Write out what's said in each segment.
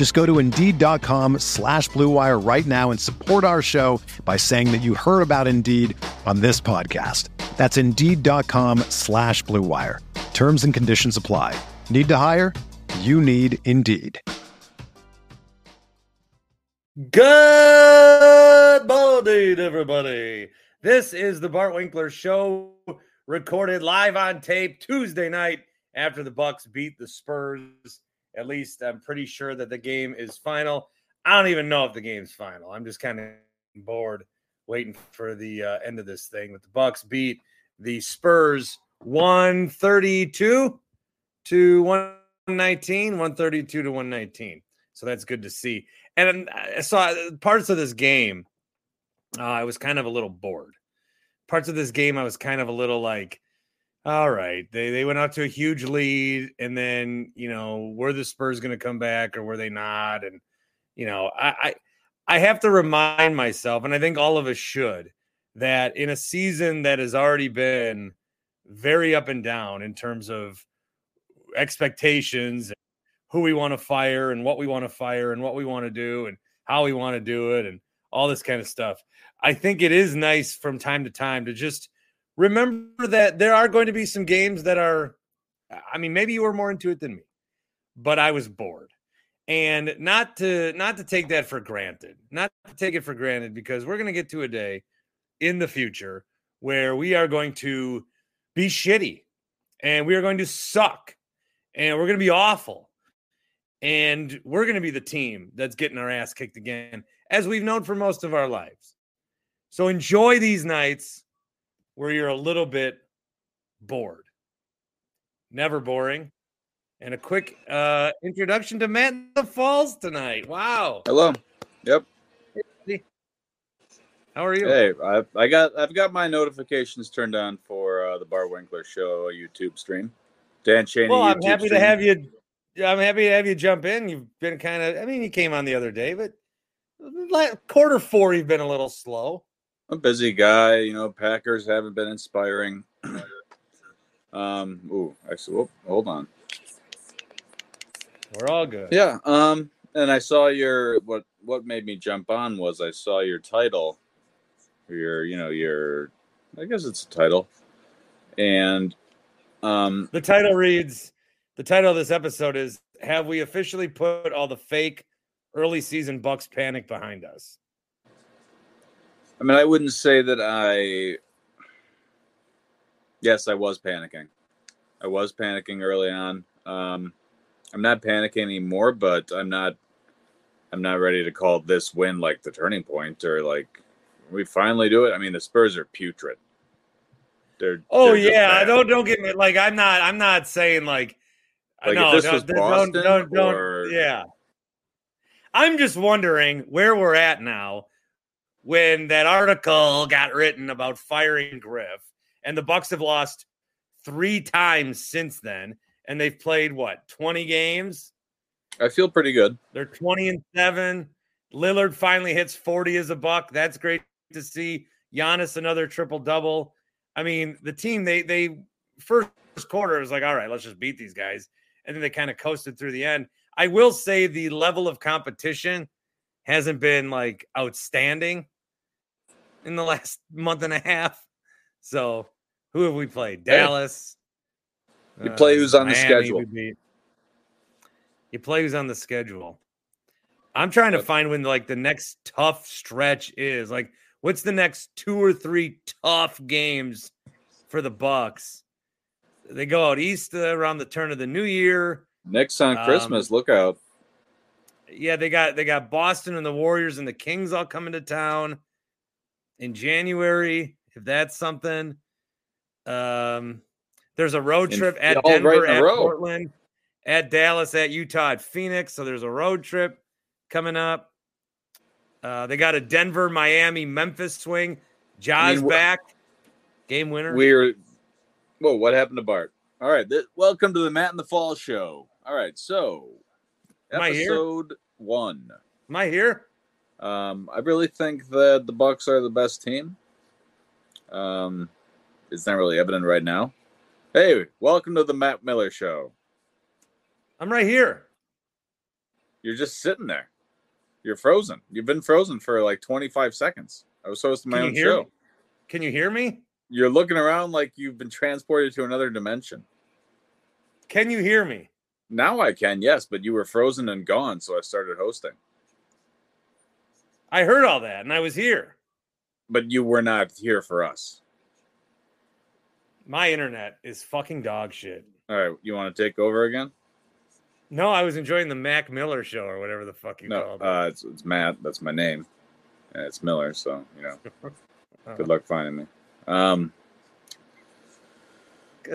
Just go to Indeed.com slash BlueWire right now and support our show by saying that you heard about Indeed on this podcast. That's Indeed.com slash BlueWire. Terms and conditions apply. Need to hire? You need Indeed. Good morning, everybody. This is the Bart Winkler Show, recorded live on tape Tuesday night after the Bucks beat the Spurs. At least I'm pretty sure that the game is final. I don't even know if the game's final. I'm just kind of bored waiting for the uh, end of this thing. But the Bucks beat the Spurs 132 to 119, 132 to 119. So that's good to see. And I saw parts of this game. Uh, I was kind of a little bored. Parts of this game, I was kind of a little like, all right, they they went out to a huge lead, and then you know, were the Spurs going to come back or were they not? And you know, I, I I have to remind myself, and I think all of us should, that in a season that has already been very up and down in terms of expectations who we want to fire and what we want to fire and what we want to do and how we want to do it and all this kind of stuff. I think it is nice from time to time to just remember that there are going to be some games that are, I mean, maybe you were more into it than me, but I was bored. And not to not to take that for granted, not to take it for granted, because we're going to get to a day in the future where we are going to be shitty and we are going to suck and we're going to be awful and we're going to be the team that's getting our ass kicked again, as we've known for most of our lives. So enjoy these nights where you're a little bit bored. Never boring. And a quick uh, introduction to Matt the Falls tonight. Wow. Hello. Yep. How are you? Hey, I, I got I've got my notifications turned on for uh, the Bart Winkler Show YouTube stream. Dan Cheney. Well, I'm YouTube happy stream. to have you I'm happy to have you jump in. You've been kind of, I mean, you came on the other day, but quarter four, you've been a little slow. A busy guy. You know, Packers haven't been inspiring. um, ooh, actually, whoop, hold on. We're all good. Yeah. Um, and I saw your what what made me jump on was I saw your title, your you know your I guess it's a title, and um The title reads the title of this episode is Have we officially put all the fake early season Bucks panic behind us? I mean, I wouldn't say that I. Yes, I was panicking. I was panicking early on. Um, I'm not panicking anymore, but I'm not. I'm not ready to call this win like the turning point or like we finally do it. I mean, the Spurs are putrid. They're. Oh they're yeah, don't don't get me like I'm not I'm not saying like, Like, no, this don't, was don't, Boston don't, don't, or- yeah. I'm just wondering where we're at now when that article got written about firing Griff and the Bucks have lost three times since then and they've played what 20 games? I feel pretty good. they're 20 and 7 Lillard finally hits 40 as a buck that's great to see. Giannis another triple double I mean the team they they first quarter was like all right let's just beat these guys. And then they kind of coasted through the end. I will say the level of competition hasn't been like outstanding in the last month and a half. So, who have we played? Dallas. Uh, You play who's on the schedule. You play who's on the schedule. I'm trying to find when like the next tough stretch is. Like, what's the next two or three tough games for the Bucks. They go out east uh, around the turn of the new year. Next on Um, Christmas. Look out. Yeah, they got they got Boston and the Warriors and the Kings all coming to town in January. If that's something, um, there's a road And trip at Denver, a at row. Portland, at Dallas, at Utah, at Phoenix. So there's a road trip coming up. Uh, they got a Denver, Miami, Memphis swing. Jaws mean, back, game winner. We're whoa. What happened to Bart? All right. Th- welcome to the Matt and the Fall show. All right. So Am I here? episode one. Am I here? Um, I really think that the Bucks are the best team. Um, it's not really evident right now. Hey, welcome to the Matt Miller show. I'm right here. You're just sitting there. You're frozen. You've been frozen for like 25 seconds. I was hosting my Can own show. me? Can you hear me? You're looking around like you've been transported to another dimension. Can you hear me? Now I can, yes, but you were frozen and gone, so I started hosting. I heard all that and I was here. But you were not here for us. My internet is fucking dog shit. All right, you want to take over again? No, I was enjoying the Mac Miller show or whatever the fuck you No, called it. uh, it's, it's Matt. That's my name. And it's Miller, so you know. Good luck finding me. Um,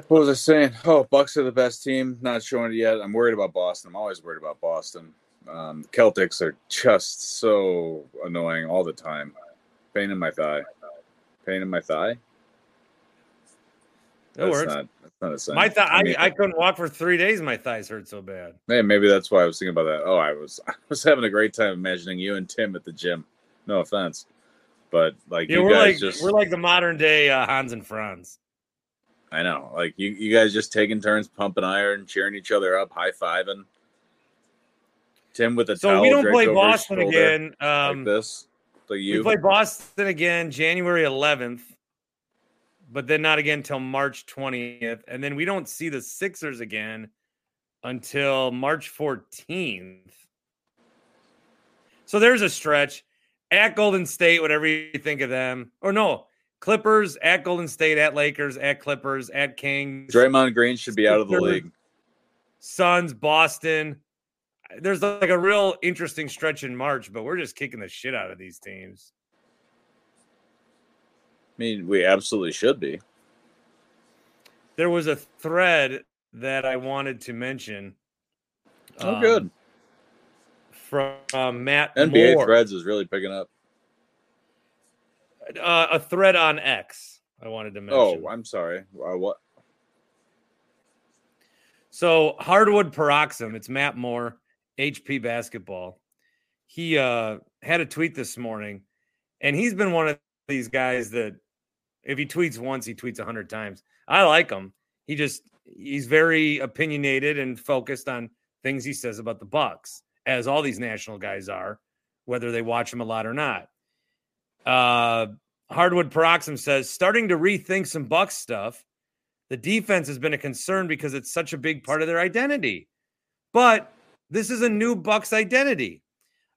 what was I saying? Oh, Bucks are the best team. Not showing it yet. I'm worried about Boston. I'm always worried about Boston. Um, Celtics are just so annoying all the time. Pain in my thigh. Pain in my thigh. That works. Not, that's not a sentence. My thigh, I, mean, I couldn't walk for three days. My thighs hurt so bad. Hey, maybe that's why I was thinking about that. Oh, I was I was having a great time imagining you and Tim at the gym. No offense, but like Yeah, you we're guys like just we're like the modern day uh, Hans and Franz. I know, like you you guys just taking turns pumping iron, cheering each other up, high fiving. Tim with a So we don't play Boston again. Um, like this. We you, play Boston again January 11th, but then not again until March 20th, and then we don't see the Sixers again until March 14th. So there's a stretch at Golden State, whatever you think of them, or no, Clippers at Golden State, at Lakers, at Clippers, at Kings, Draymond Green should be out of the league. Suns, Boston. There's like a real interesting stretch in March, but we're just kicking the shit out of these teams. I mean, we absolutely should be. There was a thread that I wanted to mention. Oh, um, good. From uh, Matt NBA Moore. threads is really picking up. Uh, a thread on X. I wanted to mention. Oh, I'm sorry. Uh, what? So Hardwood Paroxysm, it's Matt Moore, HP basketball. He uh had a tweet this morning, and he's been one of these guys that if he tweets once, he tweets a hundred times. I like him. He just he's very opinionated and focused on things he says about the Bucks, as all these national guys are, whether they watch him a lot or not. Uh Hardwood Paroxysm says starting to rethink some Bucks stuff. The defense has been a concern because it's such a big part of their identity. But this is a new Bucks identity.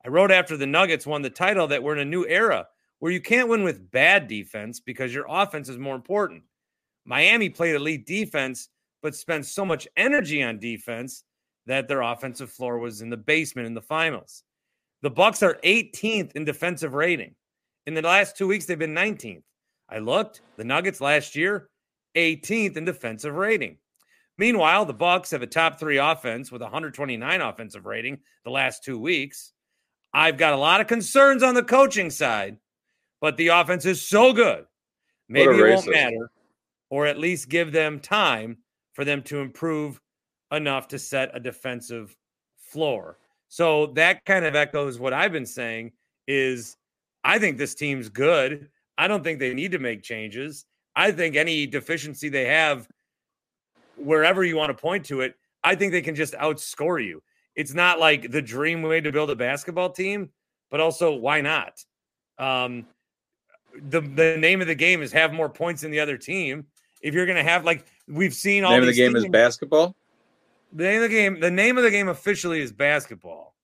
I wrote after the Nuggets won the title that we're in a new era where you can't win with bad defense because your offense is more important. Miami played elite defense, but spent so much energy on defense that their offensive floor was in the basement in the finals. The Bucks are 18th in defensive rating. In the last two weeks, they've been 19th. I looked. The Nuggets last year, 18th in defensive rating. Meanwhile, the Bucks have a top three offense with 129 offensive rating the last two weeks. I've got a lot of concerns on the coaching side, but the offense is so good. Maybe it won't matter, or at least give them time for them to improve enough to set a defensive floor. So that kind of echoes what I've been saying is I think this team's good. I don't think they need to make changes. I think any deficiency they have, wherever you want to point to it, I think they can just outscore you. It's not like the dream way to build a basketball team, but also why not? Um, the the name of the game is have more points than the other team. If you're going to have like we've seen all Name of the game is basketball. the name of the game the name of the game officially is basketball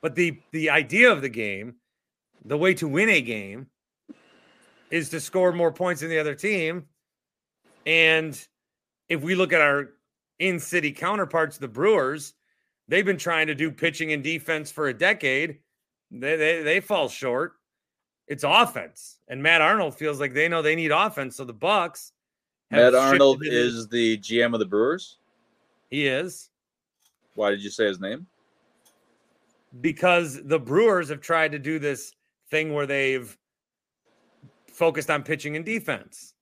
but the the idea of the game the way to win a game is to score more points than the other team. And if we look at our in city counterparts, the Brewers, they've been trying to do pitching and defense for a decade. They, they, they fall short. It's offense. And Matt Arnold feels like they know they need offense. So the Bucks. Matt Arnold is the GM of the Brewers. He is. Why did you say his name? Because the Brewers have tried to do this thing where they've focused on pitching and defense.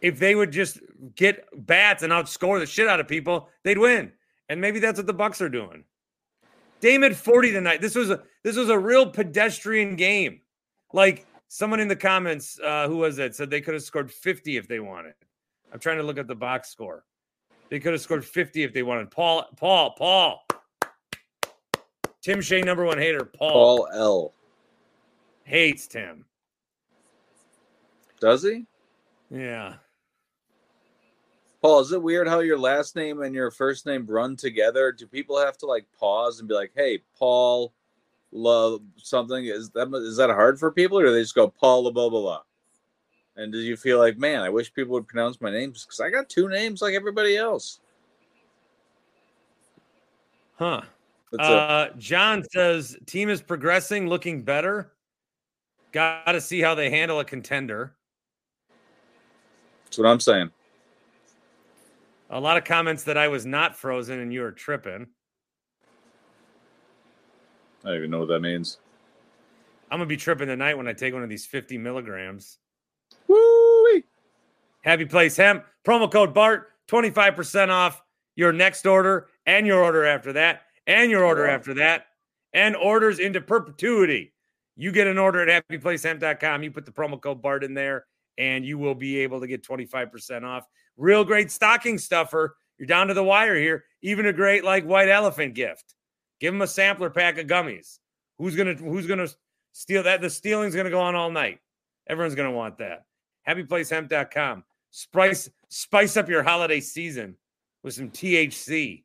If they would just get bats and outscore the shit out of people, they'd win. And maybe that's what the Bucks are doing. Dame had 40 tonight. This was a this was a real pedestrian game. Like someone in the comments, uh, who was it, said they could have scored 50 if they wanted. I'm trying to look at the box score. They could have scored 50 if they wanted. Paul, Paul, Paul. Tim Shea, number one hater. Paul. Paul L. Hates Tim. Does he? Yeah. Paul, is it weird how your last name and your first name run together? Do people have to like pause and be like, "Hey, Paul, love something"? Is that is that hard for people, or do they just go Paul blah blah blah? And did you feel like, man, I wish people would pronounce my names because I got two names like everybody else? Huh. Uh, John says team is progressing, looking better. Got to see how they handle a contender. That's what I'm saying. A lot of comments that I was not frozen and you were tripping. I don't even know what that means. I'm gonna be tripping tonight when I take one of these 50 milligrams. Woo! Happy Place Hemp promo code Bart 25% off your next order and your order after that and your order after that and orders into perpetuity. You get an order at happyplacehemp.com. You put the promo code BART in there and you will be able to get 25% off. Real great stocking stuffer. You're down to the wire here. Even a great like white elephant gift. Give them a sampler pack of gummies. Who's gonna Who's gonna steal that? The stealing's gonna go on all night. Everyone's gonna want that. HappyPlaceHemp.com. Spice spice up your holiday season with some THC.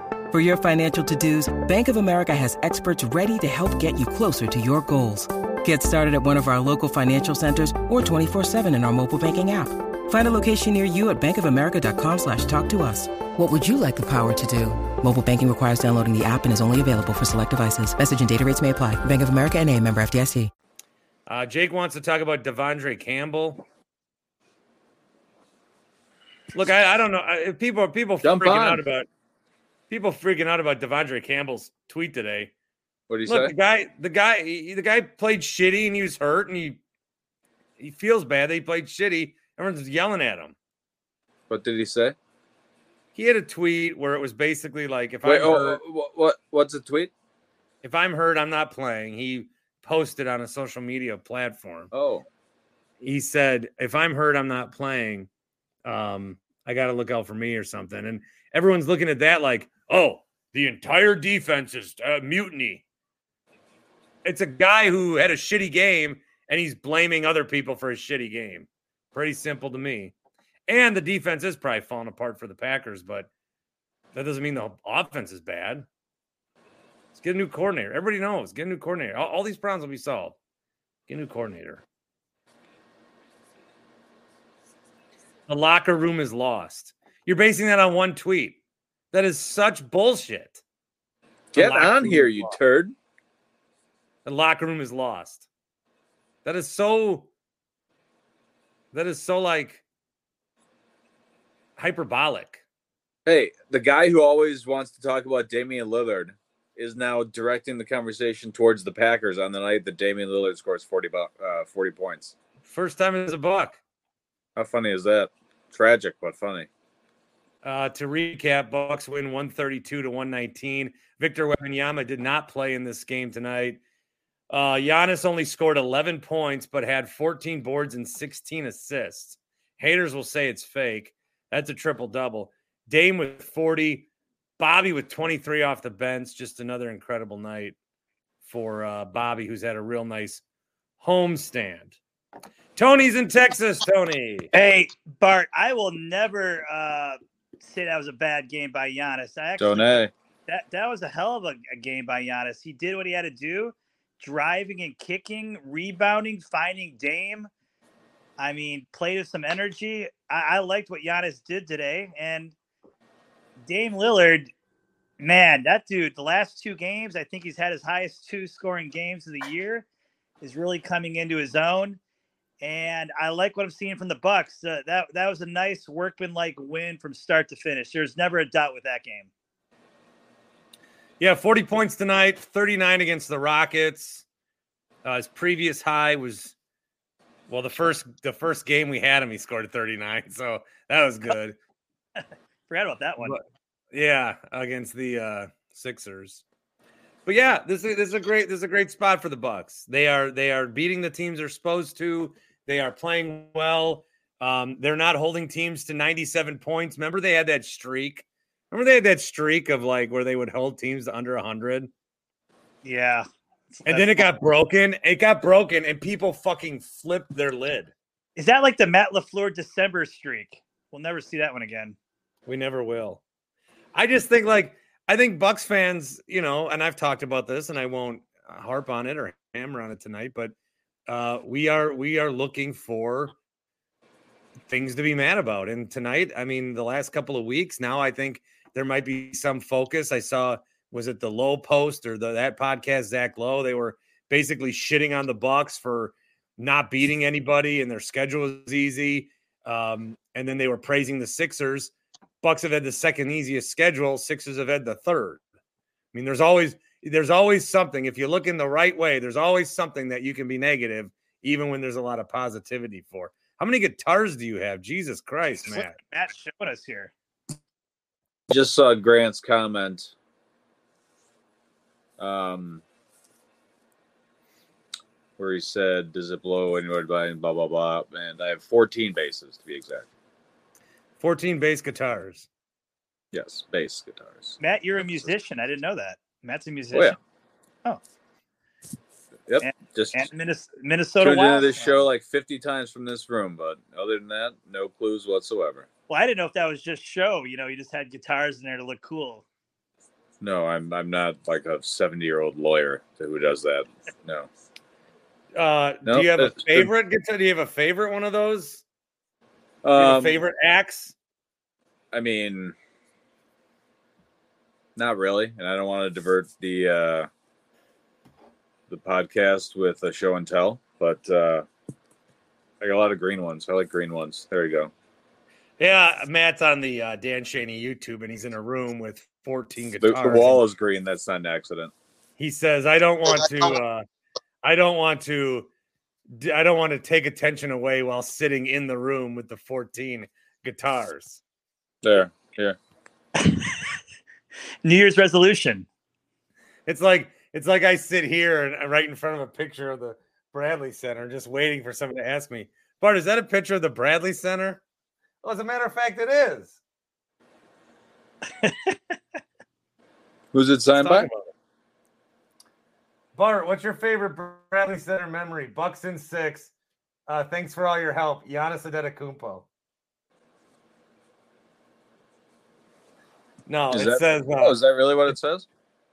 For your financial to-dos, Bank of America has experts ready to help get you closer to your goals. Get started at one of our local financial centers or 24-7 in our mobile banking app. Find a location near you at bankofamerica.com slash talk to us. What would you like the power to do? Mobile banking requires downloading the app and is only available for select devices. Message and data rates may apply. Bank of America and a member FDIC. Uh, Jake wants to talk about De'Vondre Campbell. Look, I, I don't know. People, people Jump freaking on. out about people freaking out about De'Vondre Campbell's tweet today. What do you Look, say? the guy, the guy, he, the guy played shitty and he was hurt and he he feels bad that he played shitty. Everyone's yelling at him. What did he say? He had a tweet where it was basically like, if I'm oh, hurt, oh, what, what? What's the tweet? if I'm hurt, I'm not playing. He posted on a social media platform. Oh, He said, if I'm hurt, I'm not playing. Um, I got to look out for me or something. And everyone's looking at that like, oh, the entire defense is uh, mutiny. It's a guy who had a shitty game and he's blaming other people for a shitty game. Pretty simple to me. And the defense is probably falling apart for the Packers, but that doesn't mean the offense is bad. Let's get a new coordinator. Everybody knows. Get a new coordinator. All, all these problems will be solved. Get a new coordinator. The locker room is lost. You're basing that on one tweet. That is such bullshit. Get on here, you lost. turd. The locker room is lost. That is so. That is so like hyperbolic. Hey, the guy who always wants to talk about Damian Lillard is now directing the conversation towards the Packers on the night that Damian Lillard scores 40, uh, 40 points. First time as a buck. How funny is that? Tragic, but funny. Uh, to recap, Bucks win 132 to 119. Victor Wembanyama did not play in this game tonight. Uh, Giannis only scored 11 points, but had 14 boards and 16 assists. Haters will say it's fake. That's a triple double. Dame with 40, Bobby with 23 off the bench. Just another incredible night for uh, Bobby, who's had a real nice home stand. Tony's in Texas. Tony. Hey, Bart, I will never uh, say that was a bad game by Giannis. I actually Don't eh? that that was a hell of a, a game by Giannis. He did what he had to do, driving and kicking, rebounding, finding Dame. I mean, played with some energy. I, I liked what Giannis did today, and Dame Lillard, man, that dude. The last two games, I think he's had his highest two scoring games of the year. Is really coming into his own, and I like what I'm seeing from the Bucks. Uh, that that was a nice workmanlike win from start to finish. There's never a doubt with that game. Yeah, 40 points tonight, 39 against the Rockets. Uh, his previous high was well, the first the first game we had him, he scored 39. So that was good. Forgot about that one. But- yeah, against the uh Sixers. But yeah, this is this is a great this is a great spot for the Bucks. They are they are beating the teams they're supposed to. They are playing well. Um, they're not holding teams to 97 points. Remember they had that streak. Remember they had that streak of like where they would hold teams to under 100. Yeah. And then it got broken. It got broken, and people fucking flipped their lid. Is that like the Matt LaFleur December streak? We'll never see that one again. We never will. I just think like I think Bucks fans, you know, and I've talked about this, and I won't harp on it or hammer on it tonight, but uh, we are we are looking for things to be mad about. And tonight, I mean, the last couple of weeks, now I think there might be some focus. I saw was it the Lowe Post or the that podcast Zach Lowe? They were basically shitting on the Bucks for not beating anybody, and their schedule was easy. Um, and then they were praising the Sixers. Bucks have had the second easiest schedule. Sixers have had the third. I mean, there's always there's always something. If you look in the right way, there's always something that you can be negative, even when there's a lot of positivity for. How many guitars do you have? Jesus Christ, Look, man! Matt's showing us here. Just saw Grant's comment. Um, where he said, "Does it blow anybody by and blah blah blah?" And I have 14 bases to be exact. 14 bass guitars. Yes, bass guitars. Matt, you're a musician. I didn't know that. Matt's a Oh musician. yeah. Oh. Yep. And- Just And Minnes- Minnesota tuned into this fan. show like 50 times from this room, but other than that, no clues whatsoever. Well, I didn't know if that was just show. You know, you just had guitars in there to look cool. No, I'm I'm not like a 70 year old lawyer who does that. No. Uh, do you have a that's been- favorite guitar? Do you have a favorite one of those? Do you have Um, a favorite axe? I mean, not really, and I don't want to divert the uh, the podcast with a show and tell, but uh, I got a lot of green ones. I like green ones. There you go. Yeah, Matt's on the uh, Dan Shaney YouTube, and he's in a room with 14 guitars. the wall is green. That's not an accident. he says i don't want to uh i don't want to I don't want to take attention away while sitting in the room with the 14 guitars There, here. New Year's resolution. it's like it's like i sit here and uh, right in front of a picture of the bradley center just waiting for someone to ask me bart is that a picture of the bradley center well as a matter of fact it is Who's it signed by? bart what's your favorite bradley center memory bucks in six uh thanks for all your help Giannis Adetokounmpo. No, Is it that- says uh, Oh, is that really what it says?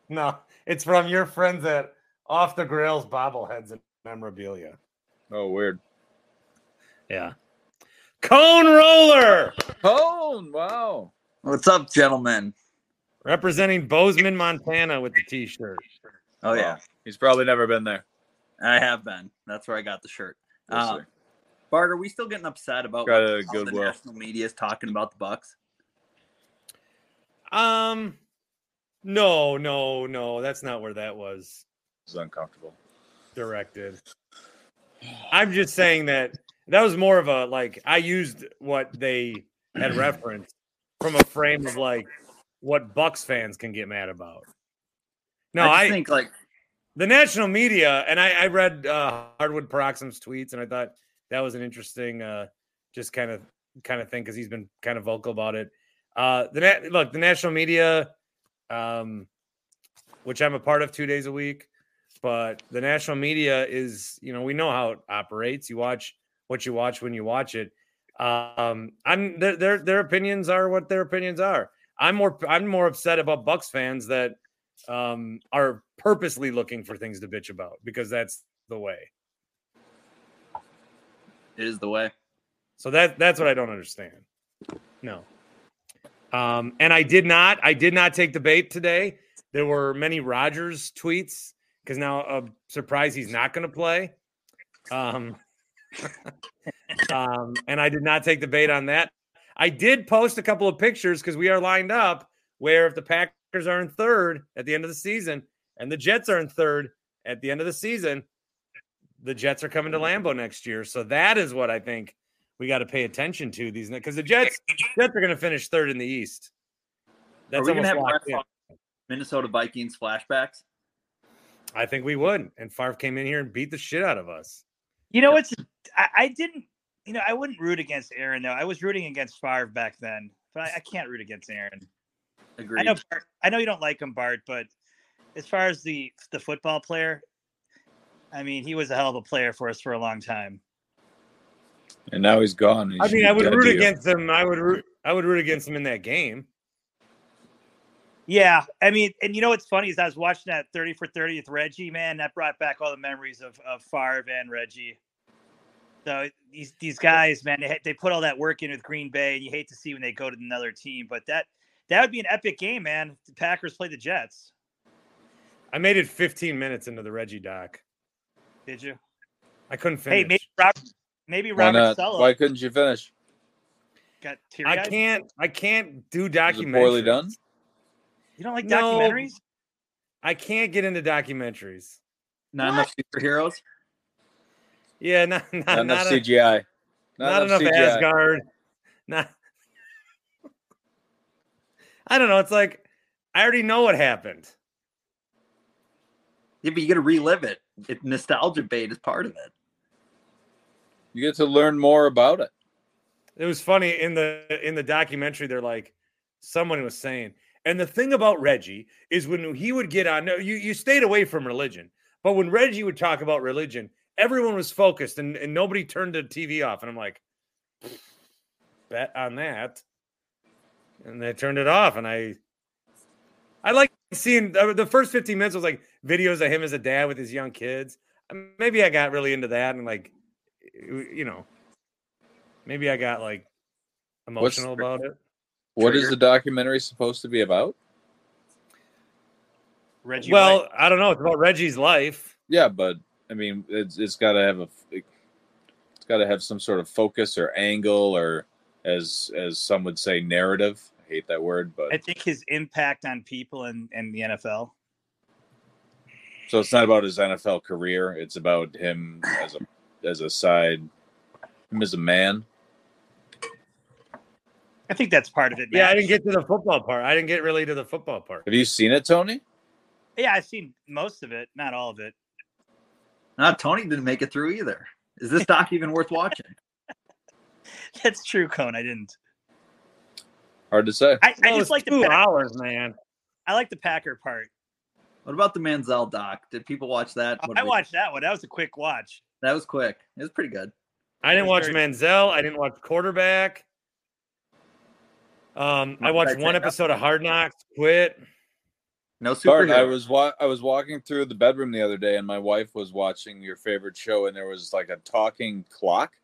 no. It's from your friends at Off the Grails bobbleheads and memorabilia. Oh, weird. Yeah. Cone roller Cone. wow. What's up, gentlemen? representing Bozeman, Montana with the t-shirt. Oh yeah, He's probably never been there. I have been. That's where I got the shirt. We'll Uh. Bart, are we still getting upset about Got what- good the national media is talking about the Bucks? Um no, no, no, that's not where that was It's uncomfortable. directed. I'm just saying that that was more of a like I used what they had referenced from a frame of like what Bucks fans can get mad about. No, I, I, think like the national media, and I, I read uh, Hardwood Paroxysm's tweets, and I thought that was an interesting, uh, just kind of kind of thing because he's been kind of vocal about it. Uh, the na- look, the national media, um, which I'm a part of two days a week, but the national media is, you know, we know how it operates. You watch what you watch when you watch it. Um, I'm their their their opinions are what their opinions are. I'm more I'm more upset about Bucks fans that um, are purposely looking for things to bitch about because that's the way. it is the way. So that that's what I don't understand. No. Um, and I did not I did not take the bait today. There were many Rogers tweets because now I'm surprised he's not going to play. Um, um, and I did not take the bait on that. I did post a couple of pictures because we are lined up where if the Packers are in third at the end of the season and the Jets are in third at the end of the season, the Jets are coming to Lambeau next year. So that is what I think we got to pay attention to these because the Jets Jets are going to finish third in the East. Are we gonna have locked Brett in. Favre Minnesota Vikings flashbacks? I think we would. And Favre came in here and beat the shit out of us. You know what's I, I didn't you know I wouldn't root against Aaron though. I was rooting against Favre back then, but I, I can't root against Aaron. Agreed. I know Bart, I know you don't like him, Bart, but as far as the the football player, I mean he was a hell of a player for us for a long time. And now he's gone. He I mean, I would root to you. against him. I would root. I would root against him in that game. Yeah, I mean, and you know what's funny is I was watching that thirty for thirty with Reggie. Man, that brought back all the memories of of Favre and Reggie. So these these guys, man, they, they put all that work in with Green Bay, and you hate to see when they go to another team. But that that would be an epic game, man. if The Packers play the Jets. I made it 15 minutes into the Reggie doc. Did you? I couldn't finish. Hey, maybe Robert, maybe Why Robert not? Saleh Why couldn't you finish? got teary I can't. I can't do documentaries. Poorly done? You don't like No. documentaries? I can't get into documentaries. Not enough superheroes. Yeah, not not, Not, not, enough a- CGI. not enough CGI. Asgard. Not. I don't know. It's like I already know what happened. Yeah, but you got to relive it. it. Nostalgia bait is part of it. You get to learn more about it. It was funny in the in the documentary. They're like, someone was saying, and the thing about Reggie is when he would get on. You you stayed away from religion, but when Reggie would talk about religion, everyone was focused and, and nobody turned the TV off. And I'm like, bet on that. And they turned it off, and I I like seeing the the first 15 minutes was like videos of him as a dad with his young kids. Maybe I got really into that and like, you know, maybe I got like What's- emotional about it. What is Trigger. the documentary supposed to be about? Reggie. Well, White. I don't know. It's about Reggie's life. Yeah, but I mean, it's it's got to have a it's got to have some sort of focus or angle or as as some would say narrative. I hate that word, but I think his impact on people and and the NFL. so it's not about his NFL career. It's about him as a as a side, him as a man. I think that's part of it. Yeah, I didn't get to the football part. I didn't get really to the football part. Have you seen it, Tony? Yeah, I've seen most of it, not all of it. Now Tony didn't make it through either. Is this doc even worth watching? That's true, Cone. I didn't. Hard to say. I, I just it's like the two hours, man. I like the Packer part. What about the Manziel doc? Did people watch that? What I did we- watched that one. That was a quick watch. That was quick. It was pretty good. I didn't watch very- Manziel. I didn't watch quarterback. Um, I watched one episode of Hard Knocks. Quit. No Bart, I was wa- I was walking through the bedroom the other day, and my wife was watching your favorite show, and there was like a talking clock.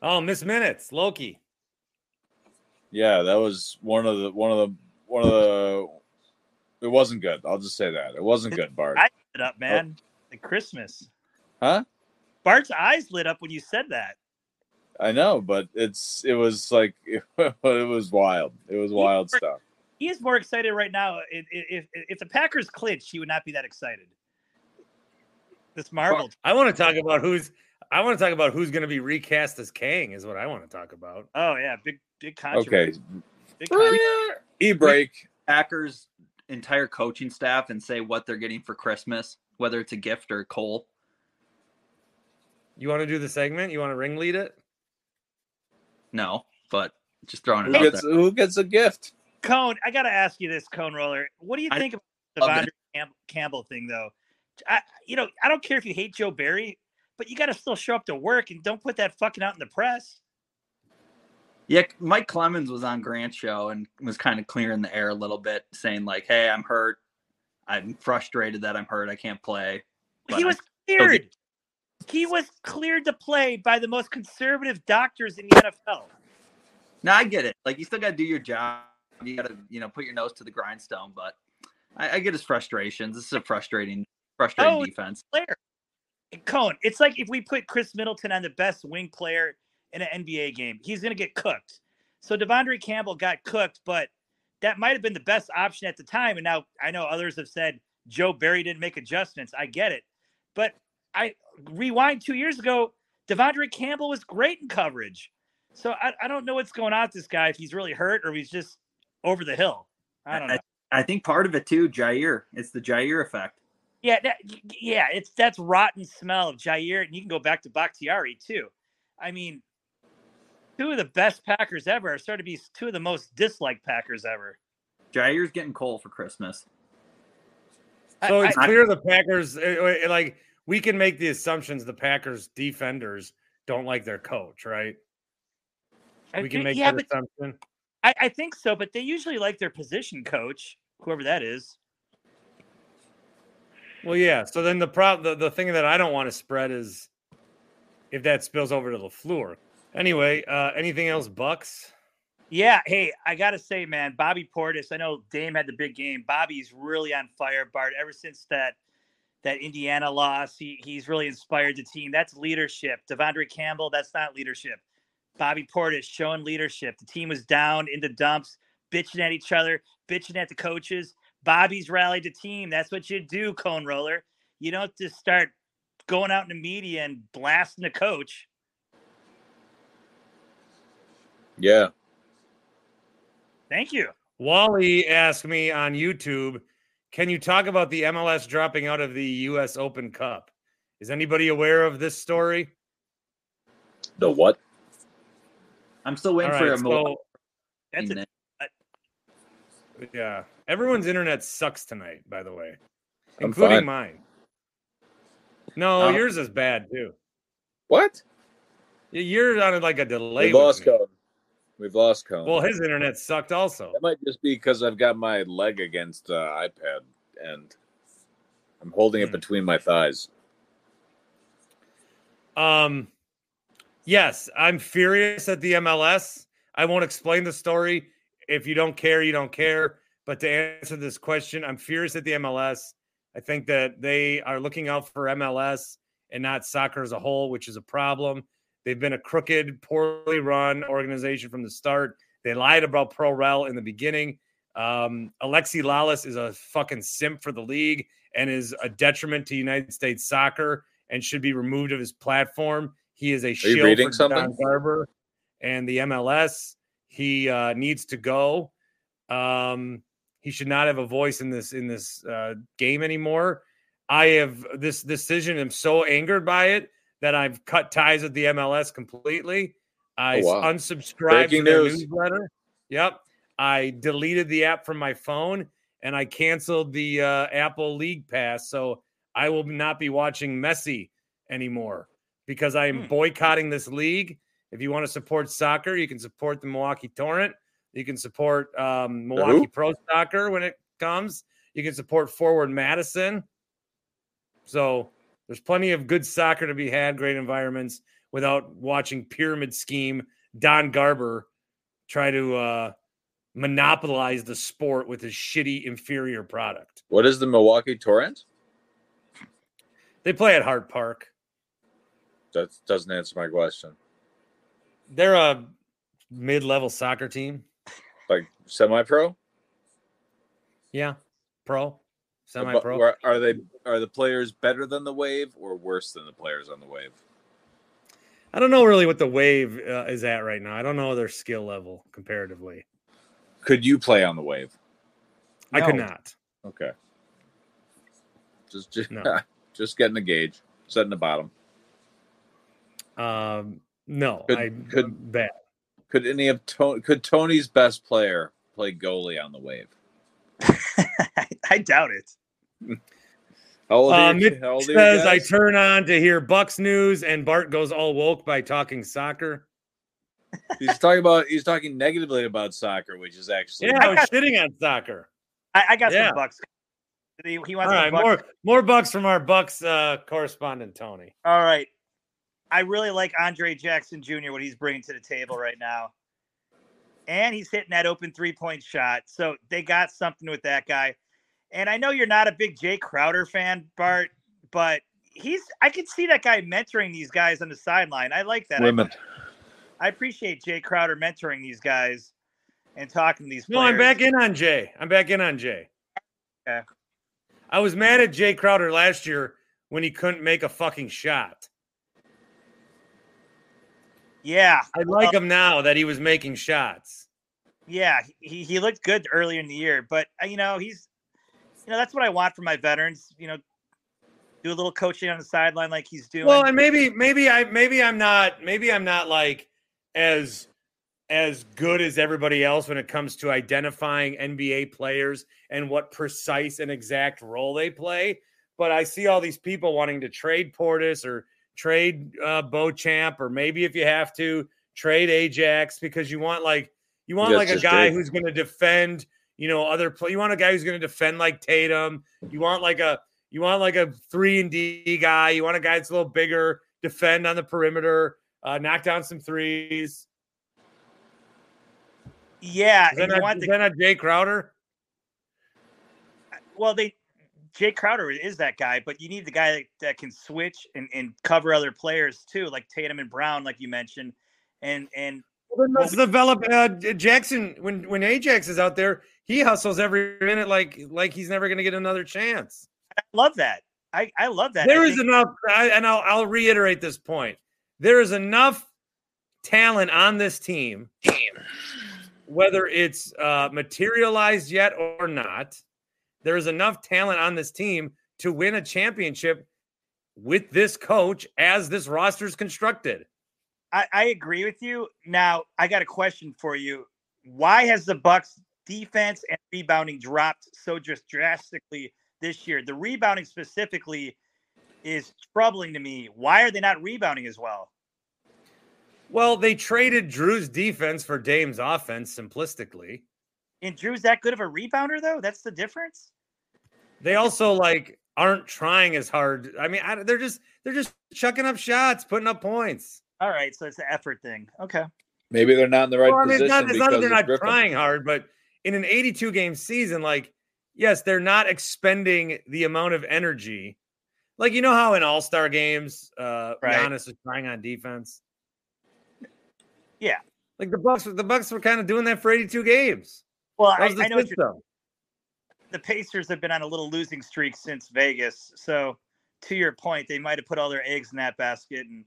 Oh, Miss Minutes, Loki. Yeah, that was one of the one of the one of the. It wasn't good. I'll just say that it wasn't good, Bart. I lit up, man. Oh. Like Christmas. Huh? Bart's eyes lit up when you said that. I know, but it's it was like it, was wild. It was wild stuff. He is more excited right now. If, if, if the Packers clinch, he would not be that excited. This Marvel. I want to talk about who's. I want to talk about who's going to be recast as Kang. Is what I want to talk about. Oh yeah, big big Okay, controversy. Big controversy. e break. Packers entire coaching staff and say what they're getting for Christmas, whether it's a gift or a coal. You want to do the segment? You want to ringlead it? No, but just throwing Who it out gets there. who gets a gift? Cone, I got to ask you this, Cone Roller. What do you I think of the love Cam- Campbell thing, though? I, you know, I don't care if you hate Joe Barry, but you got to still show up to work and don't put that fucking out in the press. Yeah, Mike Clemens was on Grant's show and was kind of clearing the air a little bit, saying like, "Hey, I'm hurt. I'm frustrated that I'm hurt. I can't play." But he I'm was still cleared. He was cleared to play by the most conservative doctors in the NFL. Now I get it. Like you still got to do your job. You got to, you know, put your nose to the grindstone. But I, I get his frustrations. This is a frustrating, frustrating Oh, defense. Player, Cone. It's like if we put Khris Middleton on the best wing player in an NBA game, he's going to get cooked. So Devondre Campbell got cooked, but that might have been the best option at the time. And now I know others have said Joe Barry didn't make adjustments. I get it, but I rewind two years ago. Devondre Campbell was great in coverage. So I, I don't know what's going on with this guy if he's really hurt or he's just over the hill. I don't know. I think part of it too, Jaire. It's the Jaire effect. Yeah, that, yeah, it's that's rotten smell of Jaire, and you can go back to Bakhtiari too. I mean, two of the best Packers ever are starting to be two of the most disliked Packers ever. Jaire's getting coal for Christmas. I- So it's I- clear the Packers, uh, uh, like we can make the assumptions the Packers defenders don't like their coach, right? I We can make yeah, that but assumption. I, I think so. But they usually like their position coach, whoever that is. Well, yeah. So then the problem, the, the thing that I don't want to spread is if that spills over to Lafleur. Anyway, uh, anything else, Bucks? Yeah, hey, I gotta say, man, Bobby Portis. I know Dame had the big game. Bobby's really on fire, Bart. Ever since that that Indiana loss, he he's really inspired the team. That's leadership. Devondre Campbell, that's not leadership. Bobby Portis showing leadership. The team was down in the dumps, bitching at each other, bitching at the coaches. Bobby's rallied the team. That's what you do, cone roller. You don't just start going out in the media and blasting the coach. Yeah. Thank you. Wally asked me on YouTube, can you talk about the MLS dropping out of the U.S. Open Cup? Is anybody aware of this story? The what? I'm still waiting All for a so- Milwaukee That's team it. Yeah. Everyone's internet sucks tonight, by the way, I'm including fine. mine. No, Oh. yours is bad too. What? Y- You're on like a delay. We've lost me. We've lost Cone. Well, his internet sucked also. that might just be because I've got my leg against uh, iPad and I'm holding it Hmm. between my thighs. Um, yes, I'm furious at the MLS. I won't explain the story. If you don't care, you don't care. But to answer this question, I'm furious at the MLS. I think that they are looking out for MLS and not soccer as a whole, which is a problem. They've been a crooked, poorly run organization from the start. They lied about Pro Rel in the beginning. Um, Alexi Lalas is a fucking simp for the league and is a detriment to United States soccer and should be removed of his platform. He is a shield for something? Don Garber and the MLS. He uh, needs to go. Um, he should not have a voice in this in this uh, game anymore. I have this decision. I'm so angered by it that I've cut ties with the MLS completely. I Oh, wow. unsubscribed Breaking to their news. newsletter. Yep. I deleted the app from my phone and I canceled the uh, Apple League Pass. So I will not be watching Messi anymore because I am Hmm. boycotting this league If you want to support soccer, you can support the Milwaukee Torrent. You can support um, Milwaukee Pro Soccer when it comes. You can support Forward Madison. So there's plenty of good soccer to be had, great environments without watching pyramid scheme Don Garber try to uh, monopolize the sport with his shitty inferior product. What is the Milwaukee Torrent? They play at Hart Park. That doesn't answer my question. They're a mid-level soccer team. Like semi-pro? Yeah, pro, semi-pro. Are they are the players better than the Wave or worse than the players on the Wave? I don't know really what the Wave uh, is at right now. I don't know their skill level comparatively. Could you play on the Wave? I could not. Okay. Just just, No. just getting the gauge, setting the bottom. Um, no, Could- I could- bad. Could any of Tony could Tony's best player play goalie on the Wave? I doubt it. How old Uh, are How old says I turn on to hear Bucks news, and Bart goes all woke by talking soccer. he's talking about he's talking negatively about soccer, which is actually Yeah, I was shitting on soccer. I, I got Yeah. some bucks. He, he wants right, some bucks. more more bucks from our Bucks uh, correspondent Tony. All right. I really like Andre Jackson Jr., what he's bringing to the table right now. And he's hitting that open three point shot. So they got something with that guy. And I know you're not a big Jae Crowder fan, Bart, but he's, I can see that guy mentoring these guys on the sideline. I like that. I- women. I, appreciate Jae Crowder mentoring these guys and talking to these No, I'm back in on Jae. I'm back in on Jae. Okay. I was mad at Jae Crowder last year when he couldn't make a fucking shot. Yeah. I like him now that he was making shots. Yeah, he, he looked good earlier in the year, but uh, you know he's, you know that's what I want from my veterans. You know, do a little coaching on the sideline like he's doing. Well, and maybe maybe I maybe I'm not maybe I'm not like as as good as everybody else when it comes to identifying NBA players and what precise and exact role they play. But I see all these people wanting to trade Portis or trade uh, Beauchamp, or maybe if you have to trade Ajax because you want like you want Yes, like a guy did. who's going to defend. You know, other play. You want a guy who's going to defend like Tatum. You want like a you want like a three and D guy. You want a guy that's a little bigger, defend on the perimeter, uh, knock down some threes. yeah, Is that, not, want is the, that not Jae Crowder? well they. Jae Crowder is that guy, but you need the guy that, that can switch and, and cover other players too, like Tatum and Brown, like you mentioned, and and Well, then let's develop uh, Jackson when when Ajax is out there. He hustles every minute like like he's never going to get another chance. I love that. I I love that. There I is think- enough, I, and I'll, I'll reiterate this point. There is enough talent on this team, whether it's uh, materialized yet or not. There is enough talent on this team to win a championship with this coach as this roster is constructed. I, I agree with you. Now, I got a question for you. Why has the Bucks defense and rebounding dropped so just drastically this year? The rebounding specifically is troubling to me. Why are they not rebounding as well? Well, they traded Drew's defense for Dame's offense simplistically. And Drew's that good of a rebounder though? That's the difference. They also like aren't trying as hard. I mean, I, they're just they're just chucking up shots, putting up points. All right, so it's the effort thing. Okay. Maybe they're not in the right Well, I mean, position it's not, it's not that because they're not Griffin. trying hard, but in an 82 game season, like, yes, they're not expending the amount of energy. Like, you know how in all star games, uh, Right. Giannis is trying on defense? Yeah. Like the Bucks, the Bucks were kind of doing that for 82 games. Well, I, I know what you're, system. the Pacers have been on a little losing streak since Vegas. So, to your point, they might have put all their eggs in that basket, and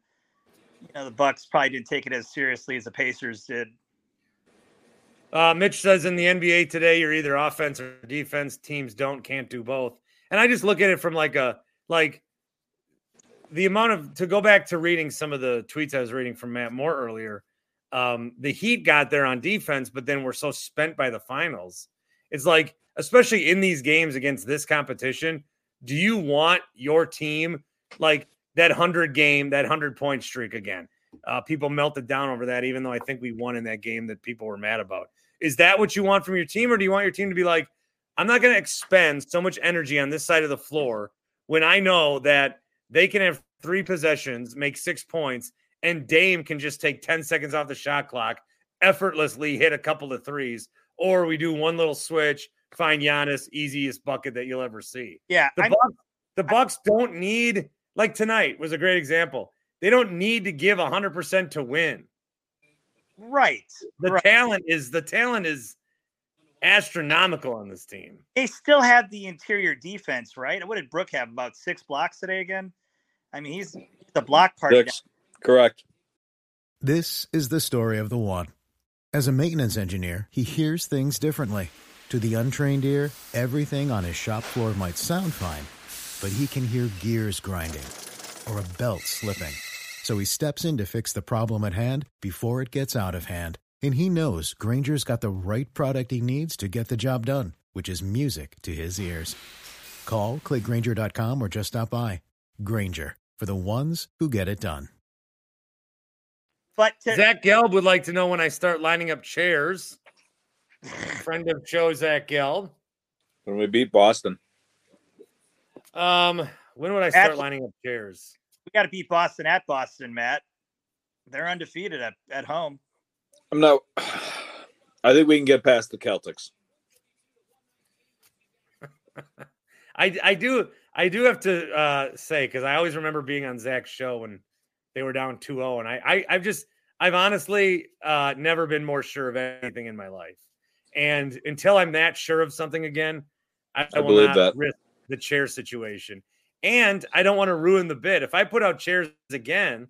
you know the Bucks probably didn't take it as seriously as the Pacers did. Uh, Mitch says in the NBA today, you're either offense or defense. Teams don't, can't do both. And I just look at it from like a like the amount of to go back to reading some of the tweets I was reading from Matt Moore earlier. Um, the Heat got there on defense, but then we're so spent by the finals. It's like, especially in these games against this competition, do you want your team like that hundred game, that hundred point streak again? Uh, people melted down over that, even though I think we won in that game that people were mad about. Is that what you want from your team, or do you want your team to be like, I'm not going to expend so much energy on this side of the floor when I know that they can have three possessions, make six points, and Dame can just take 10 seconds off the shot clock, effortlessly hit a couple of threes, or we do one little switch, find Giannis, easiest bucket that you'll ever see. Yeah, The Bucks, the Bucks don't need like tonight was a great example. They don't need to give 100% to win. right. The right. talent is the talent is astronomical on this team. They still have the interior defense, right? What did Brook have? About six blocks today again. I mean, he's the block part. Six. Correct. This is the story of the one. As a maintenance engineer, he hears things differently. To the untrained ear, everything on his shop floor might sound fine, but he can hear gears grinding or a belt slipping. So he steps in to fix the problem at hand before it gets out of hand. And he knows Granger's got the right product he needs to get the job done, which is music to his ears. Call, clickgranger.com, or just stop by. Granger, for the ones who get it done. But to, Zach Gelb would like to know when I start lining up chairs. Friend of show, Zach Gelb. When we beat Boston. Um, when would I start Actually- lining up chairs? We got to beat Boston at Boston, Matt. They're undefeated at, at home. I'm not. I think we can get past the Celtics. I I do I do have to uh, say because I always remember being on Zach's show when they were down 2-0 and I, I I've just I've honestly uh, never been more sure of anything in my life. And until I'm that sure of something again, I, I will believe not that. risk the chair situation. And I don't want to ruin the bid. If I put out chairs again,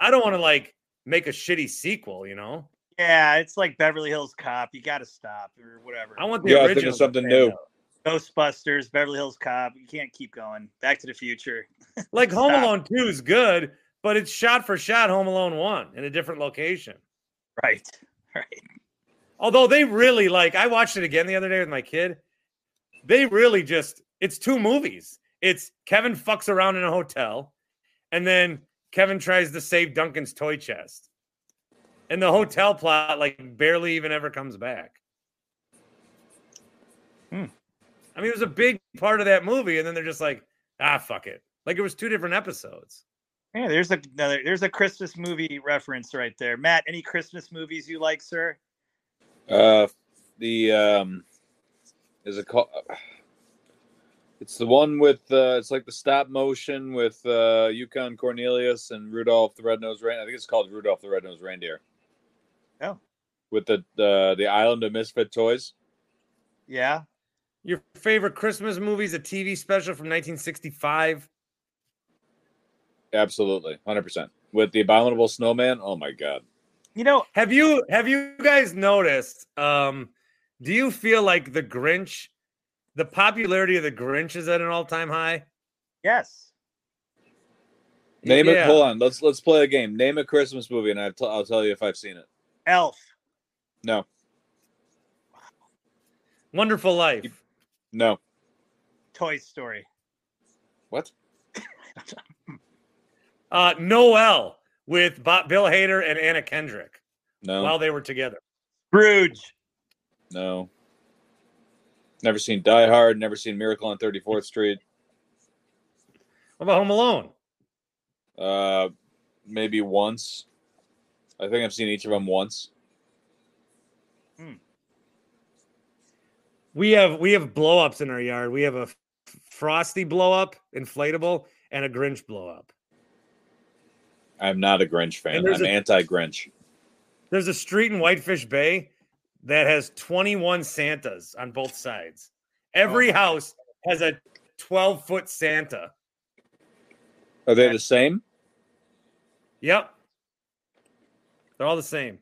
I don't want to like make a shitty sequel, you know? Yeah, it's like Beverly Hills Cop. You got to stop or whatever. I want the Yeah, original. thinking to something new. Ghostbusters, Beverly Hills Cop. You can't keep going. Back to the Future. Like Home Alone 2 is good, but it's shot for shot Home Alone 1 in a different location. Right. Right. Although they really like, I watched it again the other day with my kid. They really just, it's two movies. It's Kevin fucks around in a hotel, and then Kevin tries to save Duncan's toy chest. And the hotel plot, like, barely even ever comes back. Hmm. I mean, it was a big part of that movie, and then they're just like, ah, fuck it. Like, it was two different episodes. Yeah, there's a another, there's a Christmas movie reference right there. Matt, any Christmas movies you like, sir? Uh, the um, is it called? It's the one with uh, it's like the stop motion with uh, Yukon Cornelius and Rudolph the Red-Nosed Reindeer. I think it's called Rudolph the Red-Nosed Reindeer. Oh. With the the the Island of Misfit Toys. Yeah. Your favorite Christmas movie is a TV special from 1965. Absolutely, hundred percent. With the Abominable Snowman. Oh my god. You know, Have you have you guys noticed? Um, do you feel like the Grinch, the popularity of the Grinch is at an all time high? yes. Name it. Hold on. Let's let's play a game. Name a Christmas movie, and I'll, t- I'll tell you if I've seen it. Elf. No, Wonderful Life. no. Toy Story. What? Uh, Noelle with Bob, Bill Hader and Anna Kendrick No. while they were together. Scrooge. No. Never seen Die Hard. Never seen Miracle on 34th Street. What about Home Alone? Uh, maybe once. I think I've seen each of them once. We have we have blow ups in our yard. We have a frosty blow up, inflatable, and a Grinch blow up. I'm not a Grinch fan. I'm anti-Grinch. There's a street in Whitefish Bay that has 21 Santas on both sides. Every Oh house has a 12 foot Santa. Are they the same? Yep. They're all the same.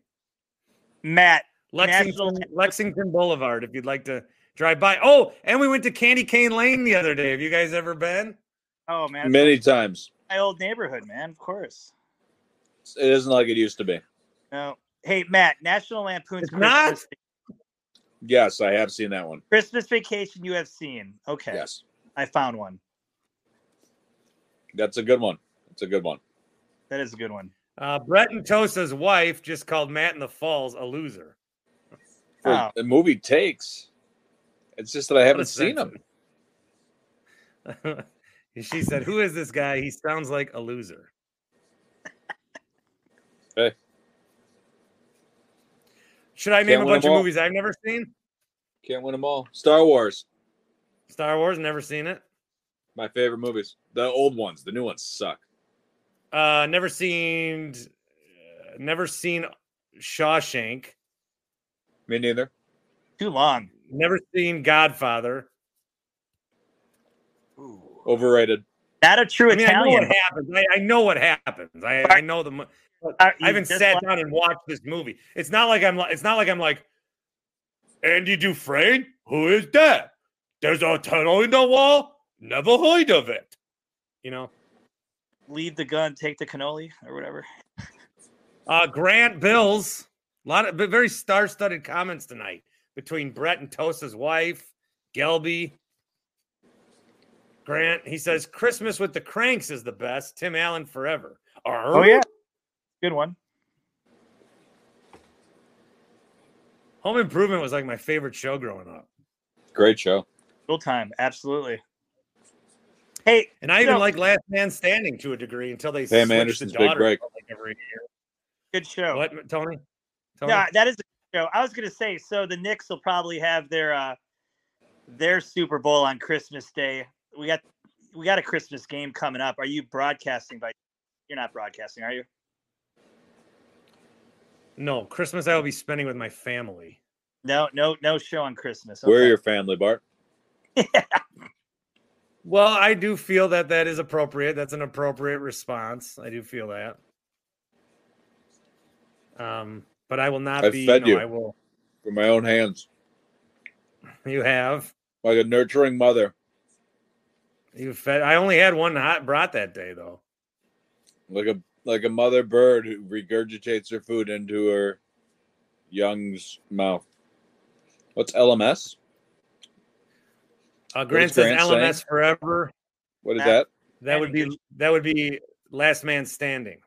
Matt. Lexington, National- Lexington Boulevard, if you'd like to drive by. Oh, and we went to Candy Cane Lane the other day. Have you guys ever been? Oh man. Many times. My old neighborhood, man. Of course. It isn't like it used to be. No. Hey, Matt. National Lampoon's It's not? Christmas, Yes, I have seen that one. Christmas Vacation. You have seen. Okay. Yes, I found one. that's a good one. It's a good one. That is a good one. Uh, Brett and Tosa's wife just called Matt in the Falls a loser. For Oh. the movie takes. It's just that I haven't seen him. she said, "Who is this guy? He sounds like a loser." Hey. Should I name Can't a bunch of all. movies I've never seen? Can't win them all. Star Wars, Star Wars, never seen it. my favorite movies. The old ones, the new ones suck. Uh, never seen, uh, never seen Shawshank. Me neither. Too long. Never seen Godfather. Overrated. Not a true I mean, I know Italian. what happens. I, I know what happens. I, I know the. Mo- Uh, I haven't sat like- down and watched this movie. It's not like I'm. like It's not like I'm like Andy Dufresne. Who is that? There's a tunnel in the wall. Never heard of it. You know. leave the gun, take the cannoli, or whatever. Uh, Grant Bills. A lot of but very star-studded comments tonight between Brett and Tosa's wife, Gelby. Grant, he says Christmas with the Cranks is the best. Tim Allen forever. Oh yeah, good one. Home Improvement was like my favorite show growing up. Great show. Full time, absolutely. Hey, And I even So- like Last Man Standing to a degree until they Pam switched Anderson's the big daughter break. like every year. good show. What, Tony? Tony? Yeah, that is a show. I was gonna say, so the Knicks will probably have their uh their Super Bowl on Christmas Day. We got we got a Christmas game coming up. Are you broadcasting by you're not broadcasting, are you? No, Christmas I will be spending with my family. No, no, no show on Christmas. Where are your family, Bart? Well, I do feel that that is appropriate. That's an appropriate response. I do feel that. Um, but I will not I've be. fed no, you. I will. From my own hands, You have. like a nurturing mother. You fed. I only had one hot brat that day, though. like a like a mother bird who regurgitates her food into her young's mouth. What's LMS? Uh, Grant is says Grant LMS saying? forever. What is Uh, that? That would be that would be last man standing.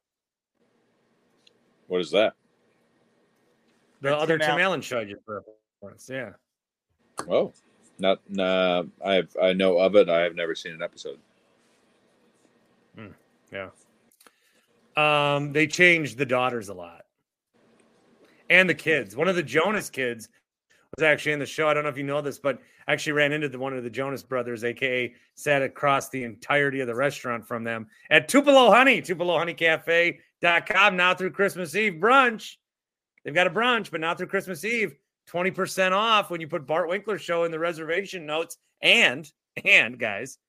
What is that? The Tim other Tim Allen. Allen show you reference. Yeah. Oh, not nah. I've I know of it. I have never seen an episode. Yeah. Um, they changed the daughters a lot. And the kids. One of the Jonas kids was actually in the show. I don't know if you know this, but actually ran into the, one of the Jonas brothers, aka sat across the entirety of the restaurant from them at Tupelo Honey, tupelo honey TupeloHoneyCafe.com now through Christmas Eve brunch. They've got a brunch, but now through Christmas Eve, 20% off when you put Bart Winkler show in the reservation notes. And, and guys,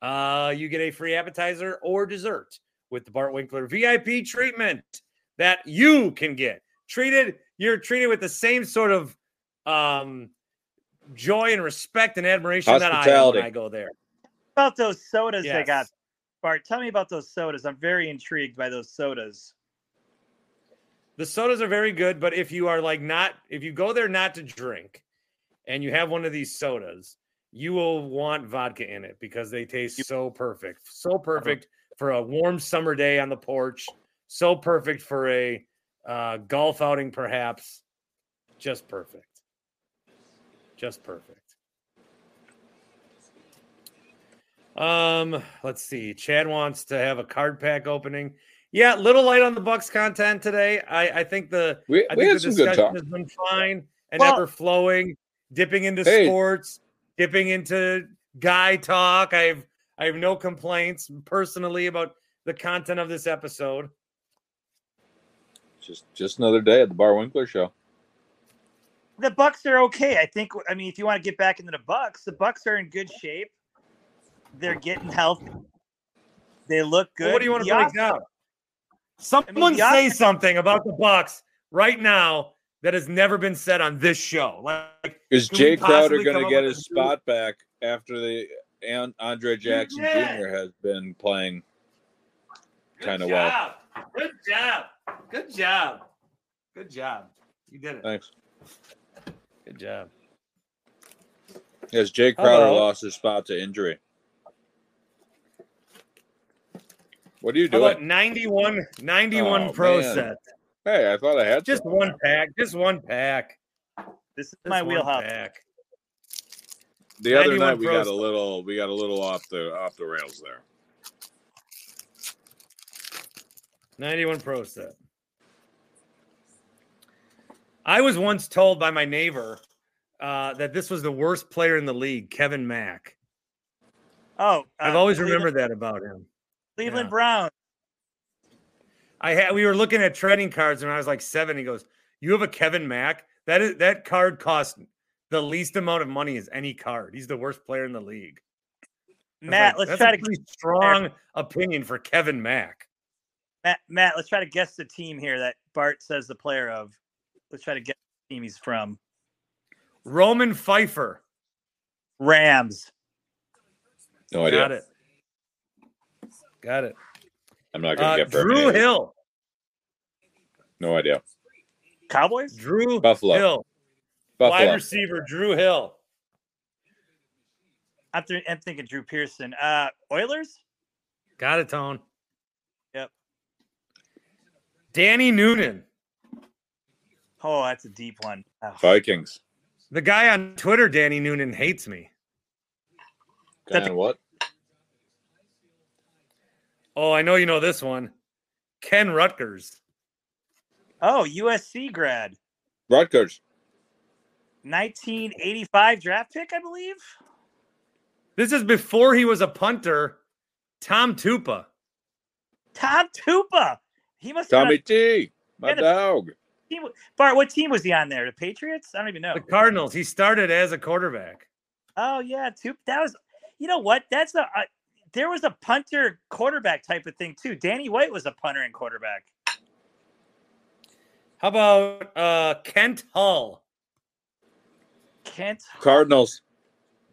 uh, you get a free appetizer or dessert with the Bart Winkler VIP treatment that you can get. Treated, you're treated with the same sort of um, joy and respect and admiration that I am Hospitality. when I go there. about those sodas they got? Bart, tell me about those sodas. I'm very intrigued by those sodas. The sodas are very good, but if you are like not, if you go there not to drink and you have one of these sodas, you will want vodka in it because they taste so perfect. So perfect for a warm summer day on the porch. So perfect for a uh, golf outing, perhaps. Just perfect. Just perfect. Um, let's see. Chad wants to have a card pack opening. Yeah, little light on the Bucks content today. I, I think the We I we think had the some good discussion talk. has been fine and Well- ever flowing, dipping into Hey. sports, dipping into guy talk. I have I have no complaints personally about the content of this episode. Just just another day at the Bart Winkler show. The Bucks are okay. I think. I mean, if you want to get back into the Bucks, the Bucks are in good shape. They're getting healthy. They look good. Well, what do you want to The break off- down? Someone the say off- something about the Bucks right now that has never been said on this show. Like Is Jae Crowder going to get his spot back after the and Andre Jackson did. Jr. has been playing kind of well? job. Good job. Good job. Good job. You did it. Thanks. Good job. Yes, Jae Crowder about- lost his spot to injury. What are you doing? about 91, 91 Oh, pro man. set? Hey, I thought I had Just some. one pack. Just one pack. This is Just my wheelhouse. pack. The other night we got a little we got a little off the off the rails there. 91 Pro set. I was once told by my neighbor uh, that this was the worst player in the league, Kevin Mack. Oh, I've uh, always Cleveland- remembered that about him. Cleveland yeah. Browns. I had we were looking at trading cards and I was like seven. He goes, "You have a Kevin Mack? That is that card costs the least amount of money as any card. He's the worst player in the league." Matt, like, let's That's try a to pretty strong opinion for Kevin Mack. Matt, Matt, let's try to guess the team here that Bart says the player of. Let's try to guess the team he's from. Roman Phifer. Rams. No idea. Got it. Got it. I'm not gonna Uh, get very Drew many. Hill. No idea. Cowboys? Drew Buffalo. Hill. Buffalo. Wide receiver Drew Hill. I'm, th- I'm thinking Drew Pearson. Uh, Oilers? Got it, Tone. Yep. Danny Noonan. Oh, that's a deep one. Oh. Vikings. The guy on Twitter, Danny Noonan, hates me. That's- And what? Oh, I know you know this one. Ken Ruettgers. Oh, USC grad. Ruettgers. 1985 draft pick, I believe. This is before he was a punter. Tom Tupa. Tom Tupa. He must have Tommy been T. My Yeah, dog. on a. Bart, what team was he on there? The Patriots? I don't even know. The Cardinals. He started as a quarterback. Oh yeah, Tupa. That was. You know what? That's a. Uh, there was a punter quarterback type of thing too. Danny White was a punter and quarterback. How about uh, Kent Hull, Kent. Cardinals.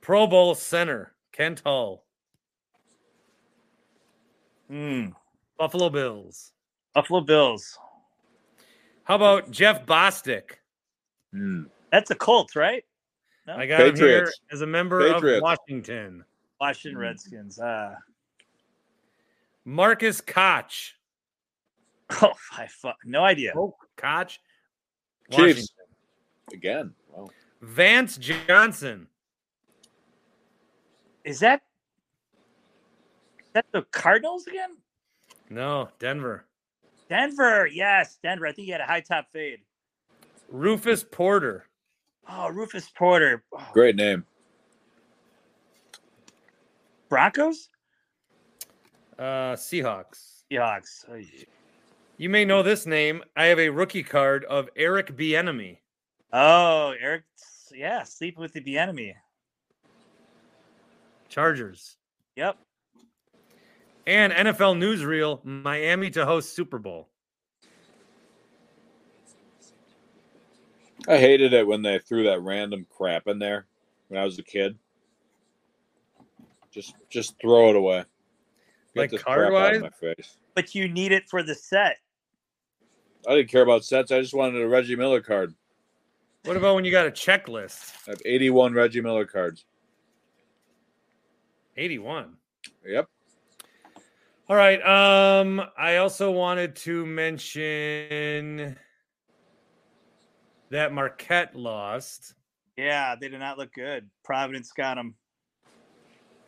Pro Bowl center? Kent Hull, Mm, Buffalo Bills. Buffalo Bills. How about Jeff Bostic? Hmm. That's a Colts, right? No? I got him here as a member Patriots. of Washington. Washington Redskins. Uh, Markus Koch. oh, I fu- no idea. Oh, Koch. Chiefs. Again. Wow. Vance Johnson. Is that is that the Cardinals again? No, Denver. Denver, yes, Denver. I think he had a high top fade. Rufus Porter. Oh, Rufus Porter. Oh, Great name. Broncos, Uh, Seahawks. Seahawks. Oh, You may know this name. I have a rookie card of Eric Bieniemy. Oh, Eric. Yeah, sleeping with the enemy. Chargers. Yep. And NFL newsreel, Miami to host Super Bowl. I hated it when they threw that random crap in there when I was a kid. Just just throw it away. Get Like crap out of card-wise? my face. But you need it for the set. I didn't care about sets. I just wanted a Reggie Miller card. What about when you got a checklist? I have 81 Reggie Miller cards. 81. Yep. All right. Um, I also wanted to mention that Marquette lost. Yeah, they did not look good. Providence got them.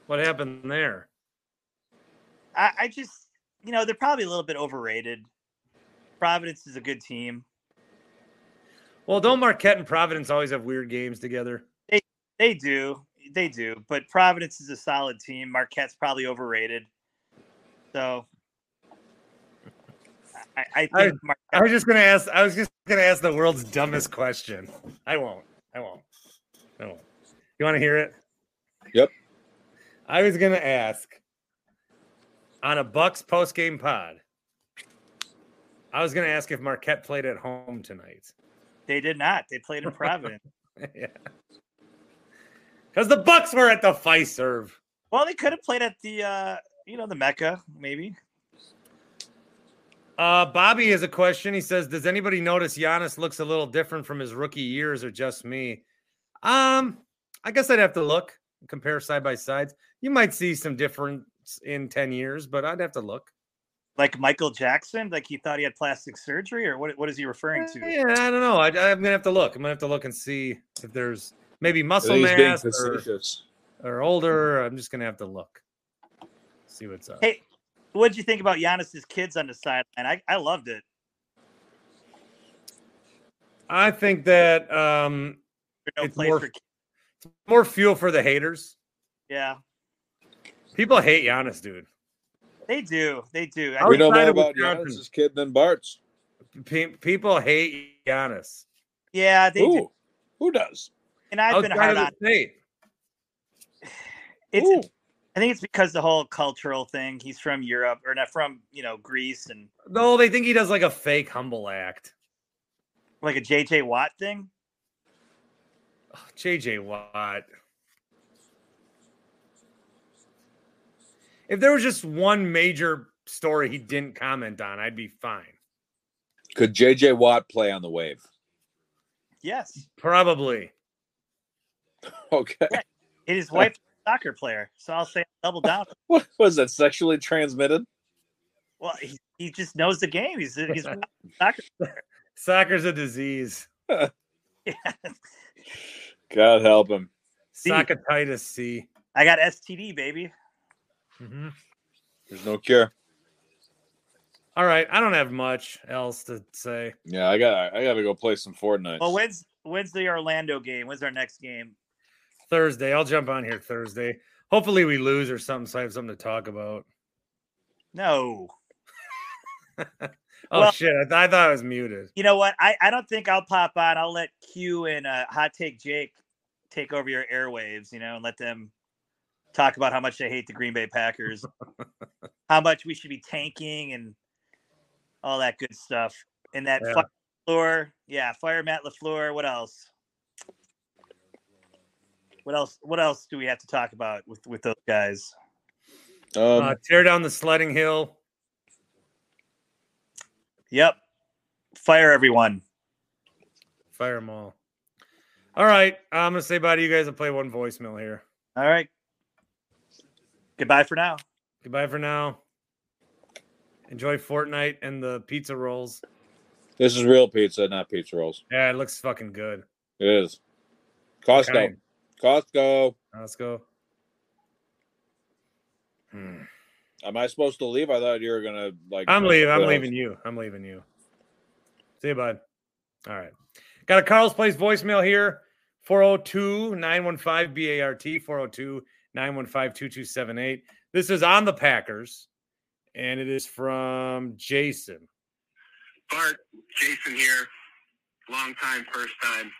What happened there? I, I just, you know, they're probably a little bit overrated. Providence is a good team. Well, don't Marquette and Providence always have weird games together? They they do. They do. But Providence is a solid team. Marquette's probably overrated. So I, I I- Marquette, I was just gonna ask. I was just gonna ask the world's dumbest question. I won't. I won't. I won't. You want to hear it? Yep. I was gonna ask on a Bucks post game pod. I was gonna ask if Marquette played at home tonight. They did not. They played in Providence. yeah. Because the Bucks were at the Fiserv. well, they could have played at the uh, you know, the Mecca, maybe. Uh, Bobby has a question. He says, "Does anybody notice Giannis looks a little different from his rookie years, or just me?" Um, I guess I'd have to look, compare side by sides. You might see some difference in ten years, but I'd have to look. Like Michael Jackson? Like he thought he had plastic surgery, or what? What is he referring to? Yeah, I don't know. I, I'm gonna have to look. I'm gonna have to look and see if there's maybe muscle think being mass or, or older. I'm just gonna have to look. See what's up. Hey, what did you think about Giannis's kids on the sideline? I, I loved it. I think that um, no It's place more- for kids. more fuel for the haters. Yeah, People hate Giannis, dude. They do. They do. I We know more of about Wisconsin. Giannis's kid than Bart's. Pe- people hate Giannis. yeah, they do. Who? Who does? And I've been hard on. the state. It's. Who? I think it's because the whole cultural thing. He's from Europe, or not from you know Greece, and No, they think he does like a fake humble act. like a JJ Watt thing. Oh, JJ Watt. If there was just one major story he didn't comment on, I'd be fine. Could JJ Watt play on the wave? Yes, Probably. Okay. it is wife a soccer player, so I'll say double down. What was that sexually transmitted? Well, he, he just knows the game. He's he's a soccer. Soccer's a disease. Yeah. God help him. See. Socketitis C. I got STD, baby. Mhm. There's no cure. All right. I don't have much else to say. Yeah, I got. I got to go play some Fortnite. Well, when's when's the Orlando game? When's our next game? Thursday. I'll jump on here Thursday. Hopefully we lose or something, so I have something to talk about. No. Oh Well- shit! I, th- I thought I was muted. You know what? I, I don't think I'll pop on. I'll let Q and uh, Hot Take Jake take over your airwaves, you know, and let them talk about how much they hate the Green Bay Packers, how much we should be tanking, and all that good stuff. And that Yeah. fire Lafleur, yeah, fire Matt Lafleur. What else? What else? What else do we have to talk about with with those guys? Um, uh, tear down the sledding hill. Yep, fire everyone. Fire them all. All right. I'm gonna say bye to you guys and play one voicemail here. All right. Goodbye for now. Goodbye for now. Enjoy Fortnite and the pizza rolls. this is real pizza, not pizza rolls. Yeah, it looks fucking good. It is. Costco. Okay. Costco. Let's go. Hmm. Am I supposed to leave? I thought you were gonna like. I'm leaving. I'm leaving you. I'm leaving you. See you, bud. All right. Got a Carl's Place voicemail here 402 915 BART 402 915 2278. This is on the Packers, and it is from Jason. Bart, Jason here. Long time, first time.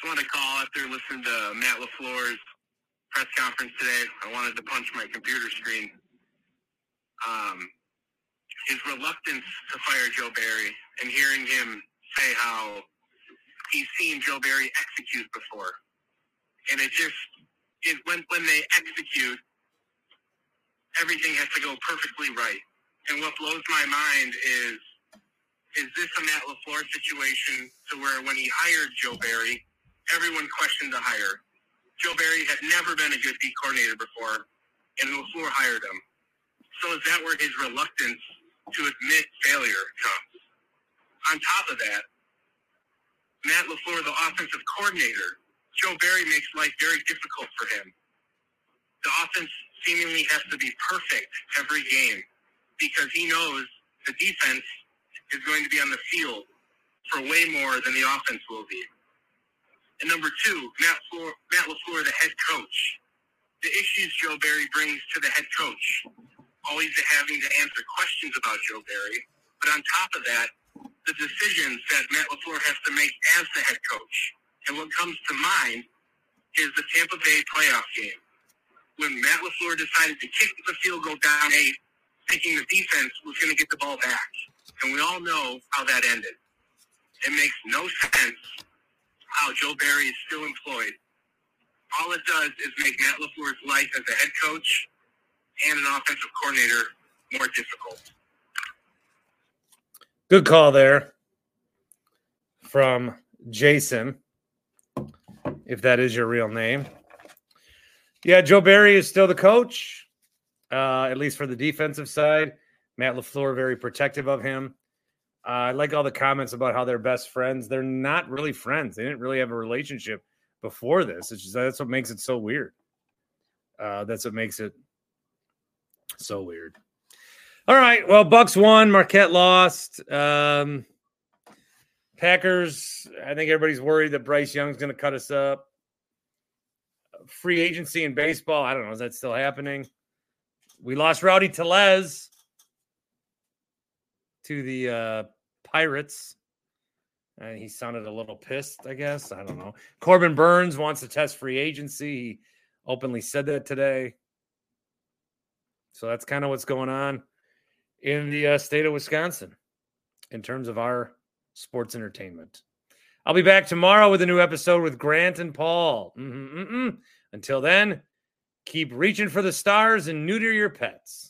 Just wanted to call after listening to Matt LaFleur's press conference today. I wanted to punch my computer screen. Um, his reluctance to fire Joe Barry and hearing him say how he's seen Joe Barry execute before. And it just, it, when, when they execute, everything has to go perfectly right. And what blows my mind is is this a Matt LaFleur situation to where when he hired Joe Barry, everyone questioned the hire? Joe Barry had never been a good D coordinator before, and LaFleur hired him. So is that where his reluctance to admit failure comes? On top of that, Matt LaFleur, the offensive coordinator, Joe Barry makes life very difficult for him. The offense seemingly has to be perfect every game because he knows the defense is going to be on the field for way more than the offense will be. And number two, Matt, Floor, Matt LaFleur, the head coach. The issues Joe Barry brings to the head coach, always having to answer questions about Joe Barry. But on top of that, the decisions that Matt LaFleur has to make as the head coach. And what comes to mind is the Tampa Bay playoff game. When Matt LaFleur decided to kick the field goal down eight, thinking the defense was going to get the ball back and we all know how that ended. It makes no sense how Joe Barry is still employed. All it does is make Matt LaFleur's life as a head coach and an offensive coordinator more difficult. Good call there from Jason, if that is your real name. Yeah, Joe Barry is still the coach, uh, at least for the defensive side. Matt LaFleur very protective of him. Uh, I like all the comments about how they're best friends. They're not really friends. They didn't really have a relationship before this. It's just, that's what makes it so weird. Uh, that's what makes it so weird. All right. Well, Bucks won. Marquette lost. Um, Packers. I think everybody's worried that Bryce Young's going to cut us up. Free agency in baseball. I don't know. Is that still happening? We lost Rowdy Tellez to the uh, Pirates. And he sounded a little pissed, I guess. I don't know. Corbin Burnes wants to test free agency. He openly said that today. So that's kind of what's going on in the uh, state of Wisconsin in terms of our sports entertainment. I'll be back tomorrow with a new episode with Grant and Paul. Mm-hmm, mm-hmm. Until then, keep reaching for the stars and neuter your pets.